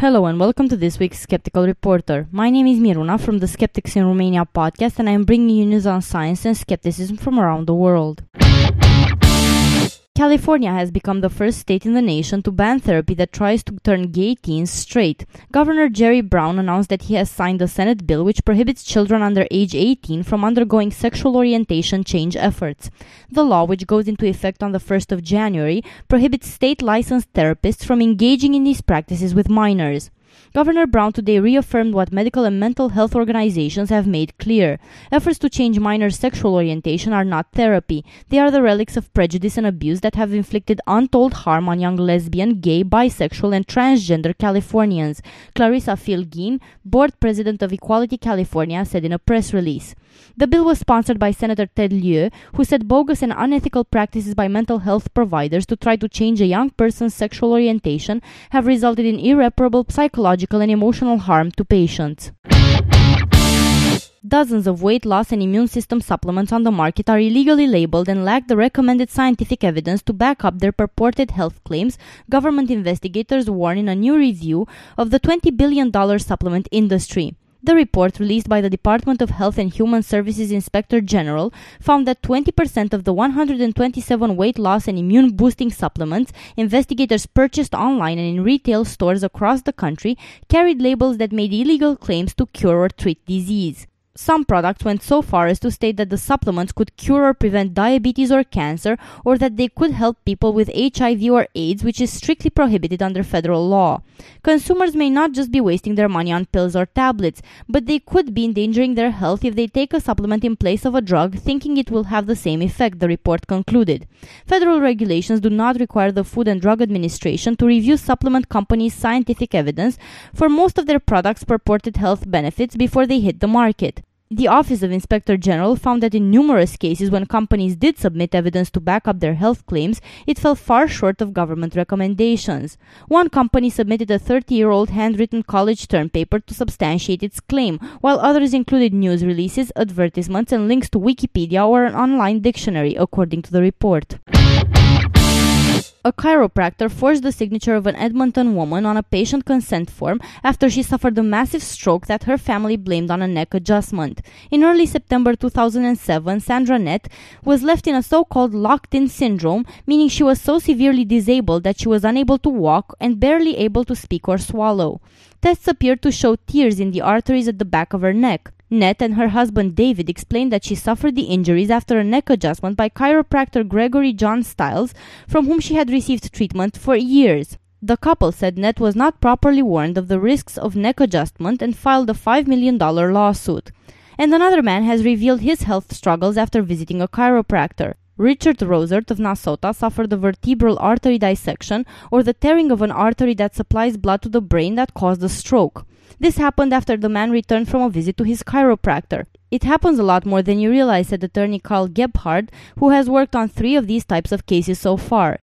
Hello and welcome to this week's Skeptical Reporter. My name is Miruna from the Skeptics in Romania podcast and I am bringing you news on science and skepticism from around the world. California has become the first state in the nation to ban therapy that tries to turn gay teens straight. Governor Jerry Brown announced that he has signed a Senate bill which prohibits children under age 18 from undergoing sexual orientation change efforts. The law, which goes into effect on the 1st of January, prohibits state licensed therapists from engaging in these practices with minors. Governor Brown today reaffirmed what medical and mental health organizations have made clear. Efforts to change minors' sexual orientation are not therapy. They are the relics of prejudice and abuse that have inflicted untold harm on young lesbian, gay, bisexual, and transgender Californians, Clarissa Filgioun, board president of Equality California, said in a press release. The bill was sponsored by Senator Ted Lieu, who said bogus and unethical practices by mental health providers to try to change a young person's sexual orientation have resulted in irreparable psychological and emotional harm to patients. Dozens of weight loss and immune system supplements on the market are illegally labeled and lack the recommended scientific evidence to back up their purported health claims, government investigators warn in a new review of the $20 billion supplement industry. The report released by the Department of Health and Human Services Inspector General found that 20% of the 127 weight loss and immune boosting supplements investigators purchased online and in retail stores across the country carried labels that made illegal claims to cure or treat disease. Some products went so far as to state that the supplements could cure or prevent diabetes or cancer, or that they could help people with HIV or AIDS, which is strictly prohibited under federal law. Consumers may not just be wasting their money on pills or tablets, but they could be endangering their health if they take a supplement in place of a drug, thinking it will have the same effect, the report concluded. Federal regulations do not require the Food and Drug Administration to review supplement companies' scientific evidence for most of their products' purported health benefits before they hit the market. The Office of Inspector General found that in numerous cases when companies did submit evidence to back up their health claims, it fell far short of government recommendations. One company submitted a 30 year old handwritten college term paper to substantiate its claim, while others included news releases, advertisements, and links to Wikipedia or an online dictionary, according to the report. A chiropractor forged the signature of an Edmonton woman on a patient consent form after she suffered a massive stroke that her family blamed on a neck adjustment. In early September 2007, Sandra Nett was left in a so called locked in syndrome, meaning she was so severely disabled that she was unable to walk and barely able to speak or swallow. Tests appeared to show tears in the arteries at the back of her neck. Nett and her husband David explained that she suffered the injuries after a neck adjustment by chiropractor Gregory John Stiles, from whom she had received treatment for years. The couple said Nett was not properly warned of the risks of neck adjustment and filed a $5 million lawsuit. And another man has revealed his health struggles after visiting a chiropractor. Richard Rosert of Nassota suffered a vertebral artery dissection or the tearing of an artery that supplies blood to the brain that caused a stroke. This happened after the man returned from a visit to his chiropractor. It happens a lot more than you realize, said attorney Carl Gebhardt, who has worked on three of these types of cases so far.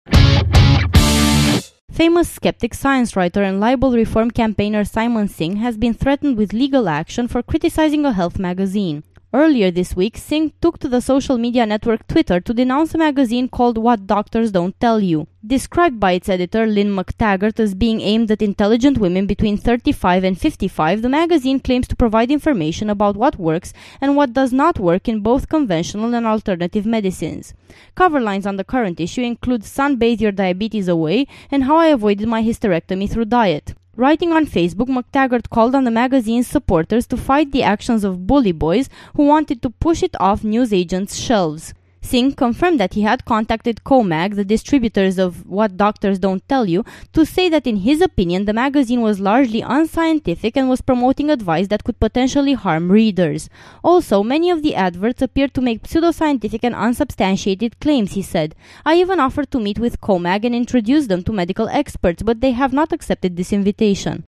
Famous skeptic, science writer, and libel reform campaigner Simon Singh has been threatened with legal action for criticizing a health magazine. Earlier this week, Singh took to the social media network Twitter to denounce a magazine called What Doctors Don't Tell You. Described by its editor Lynne McTaggart as being aimed at intelligent women between 35 and 55, the magazine claims to provide information about what works and what does not work in both conventional and alternative medicines. Cover lines on the current issue include Sunbathe Your Diabetes Away and How I Avoided My Hysterectomy Through Diet. Writing on Facebook, McTaggart called on the magazine's supporters to fight the actions of bully boys who wanted to push it off newsagents' shelves. Singh confirmed that he had contacted Comag, the distributors of What Doctors Don't Tell You, to say that in his opinion the magazine was largely unscientific and was promoting advice that could potentially harm readers. Also, many of the adverts appeared to make pseudoscientific and unsubstantiated claims, he said. I even offered to meet with Comag and introduce them to medical experts, but they have not accepted this invitation.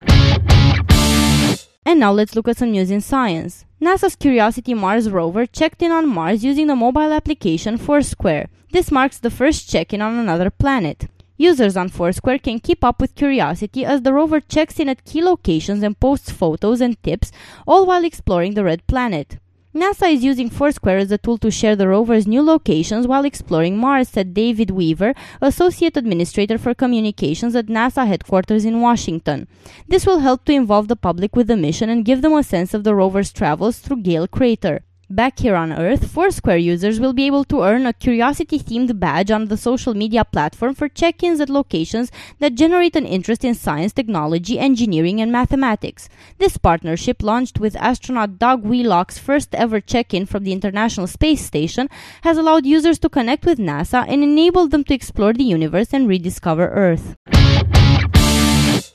And now let's look at some news in science. NASA's Curiosity Mars rover checked in on Mars using the mobile application Foursquare. This marks the first check in on another planet. Users on Foursquare can keep up with Curiosity as the rover checks in at key locations and posts photos and tips, all while exploring the red planet. NASA is using Foursquare as a tool to share the rover's new locations while exploring Mars, said David Weaver, Associate Administrator for Communications at NASA headquarters in Washington. This will help to involve the public with the mission and give them a sense of the rover's travels through Gale Crater. Back here on Earth, Foursquare users will be able to earn a curiosity themed badge on the social media platform for check ins at locations that generate an interest in science, technology, engineering, and mathematics. This partnership, launched with astronaut Doug Wheelock's first ever check in from the International Space Station, has allowed users to connect with NASA and enabled them to explore the universe and rediscover Earth.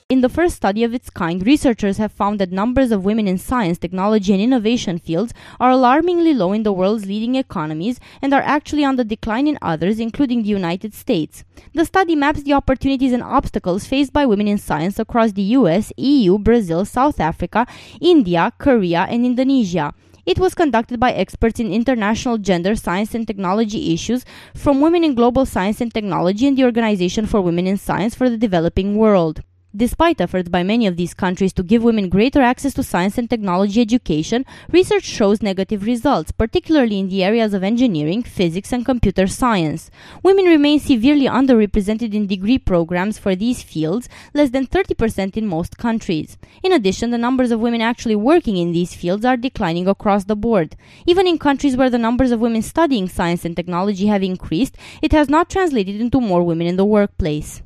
In the first study of its kind, researchers have found that numbers of women in science, technology, and innovation fields are alarmingly low in the world's leading economies and are actually on the decline in others, including the United States. The study maps the opportunities and obstacles faced by women in science across the US, EU, Brazil, South Africa, India, Korea, and Indonesia. It was conducted by experts in international gender, science, and technology issues from Women in Global Science and Technology and the Organization for Women in Science for the Developing World. Despite efforts by many of these countries to give women greater access to science and technology education, research shows negative results, particularly in the areas of engineering, physics, and computer science. Women remain severely underrepresented in degree programs for these fields, less than 30% in most countries. In addition, the numbers of women actually working in these fields are declining across the board. Even in countries where the numbers of women studying science and technology have increased, it has not translated into more women in the workplace.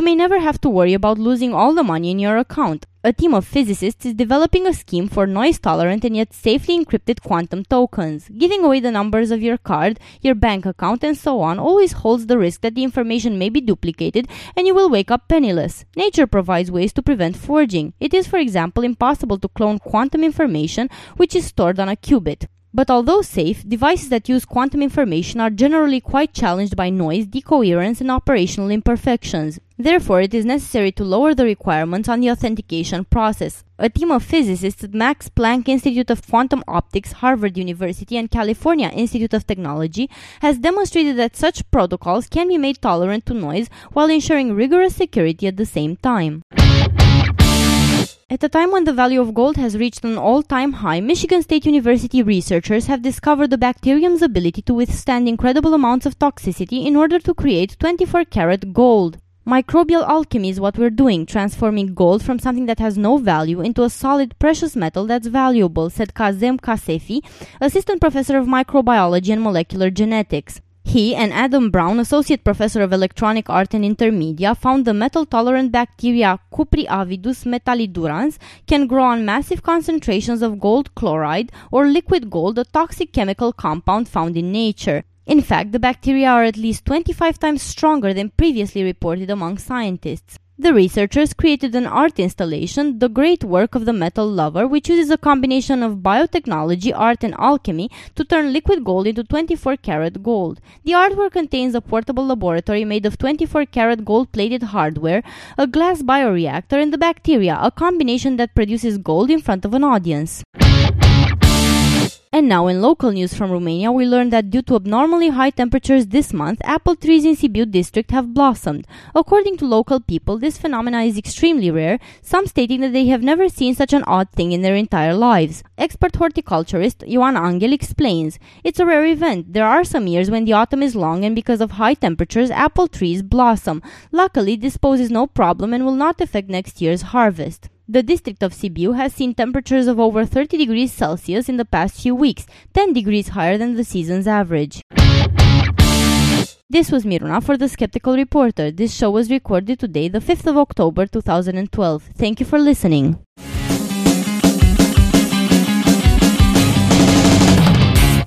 You may never have to worry about losing all the money in your account. A team of physicists is developing a scheme for noise tolerant and yet safely encrypted quantum tokens. Giving away the numbers of your card, your bank account, and so on always holds the risk that the information may be duplicated and you will wake up penniless. Nature provides ways to prevent forging. It is, for example, impossible to clone quantum information which is stored on a qubit. But although safe, devices that use quantum information are generally quite challenged by noise, decoherence, and operational imperfections. Therefore, it is necessary to lower the requirements on the authentication process. A team of physicists at Max Planck Institute of Quantum Optics, Harvard University, and California Institute of Technology has demonstrated that such protocols can be made tolerant to noise while ensuring rigorous security at the same time. At a time when the value of gold has reached an all time high, Michigan State University researchers have discovered the bacterium's ability to withstand incredible amounts of toxicity in order to create 24 karat gold. Microbial alchemy is what we're doing, transforming gold from something that has no value into a solid precious metal that's valuable, said Kazem Kashefi, assistant professor of microbiology and molecular genetics. He and Adam Brown, associate professor of electronic art and intermedia, found the metal-tolerant bacteria Cupriavidus metallidurans can grow on massive concentrations of gold chloride or liquid gold, a toxic chemical compound found in nature. In fact, the bacteria are at least 25 times stronger than previously reported among scientists. The researchers created an art installation, The Great Work of the Metal Lover, which uses a combination of biotechnology, art, and alchemy to turn liquid gold into 24 karat gold. The artwork contains a portable laboratory made of 24 karat gold plated hardware, a glass bioreactor, and the bacteria, a combination that produces gold in front of an audience. And now in local news from Romania, we learned that due to abnormally high temperatures this month, apple trees in Sibiu district have blossomed. According to local people, this phenomena is extremely rare, some stating that they have never seen such an odd thing in their entire lives. Expert horticulturist Ioan Angel explains, It's a rare event. There are some years when the autumn is long and because of high temperatures, apple trees blossom. Luckily, this poses no problem and will not affect next year's harvest. The district of Sibiu has seen temperatures of over 30 degrees Celsius in the past few weeks, 10 degrees higher than the season's average. This was Miruna for the Skeptical Reporter. This show was recorded today, the 5th of October 2012. Thank you for listening.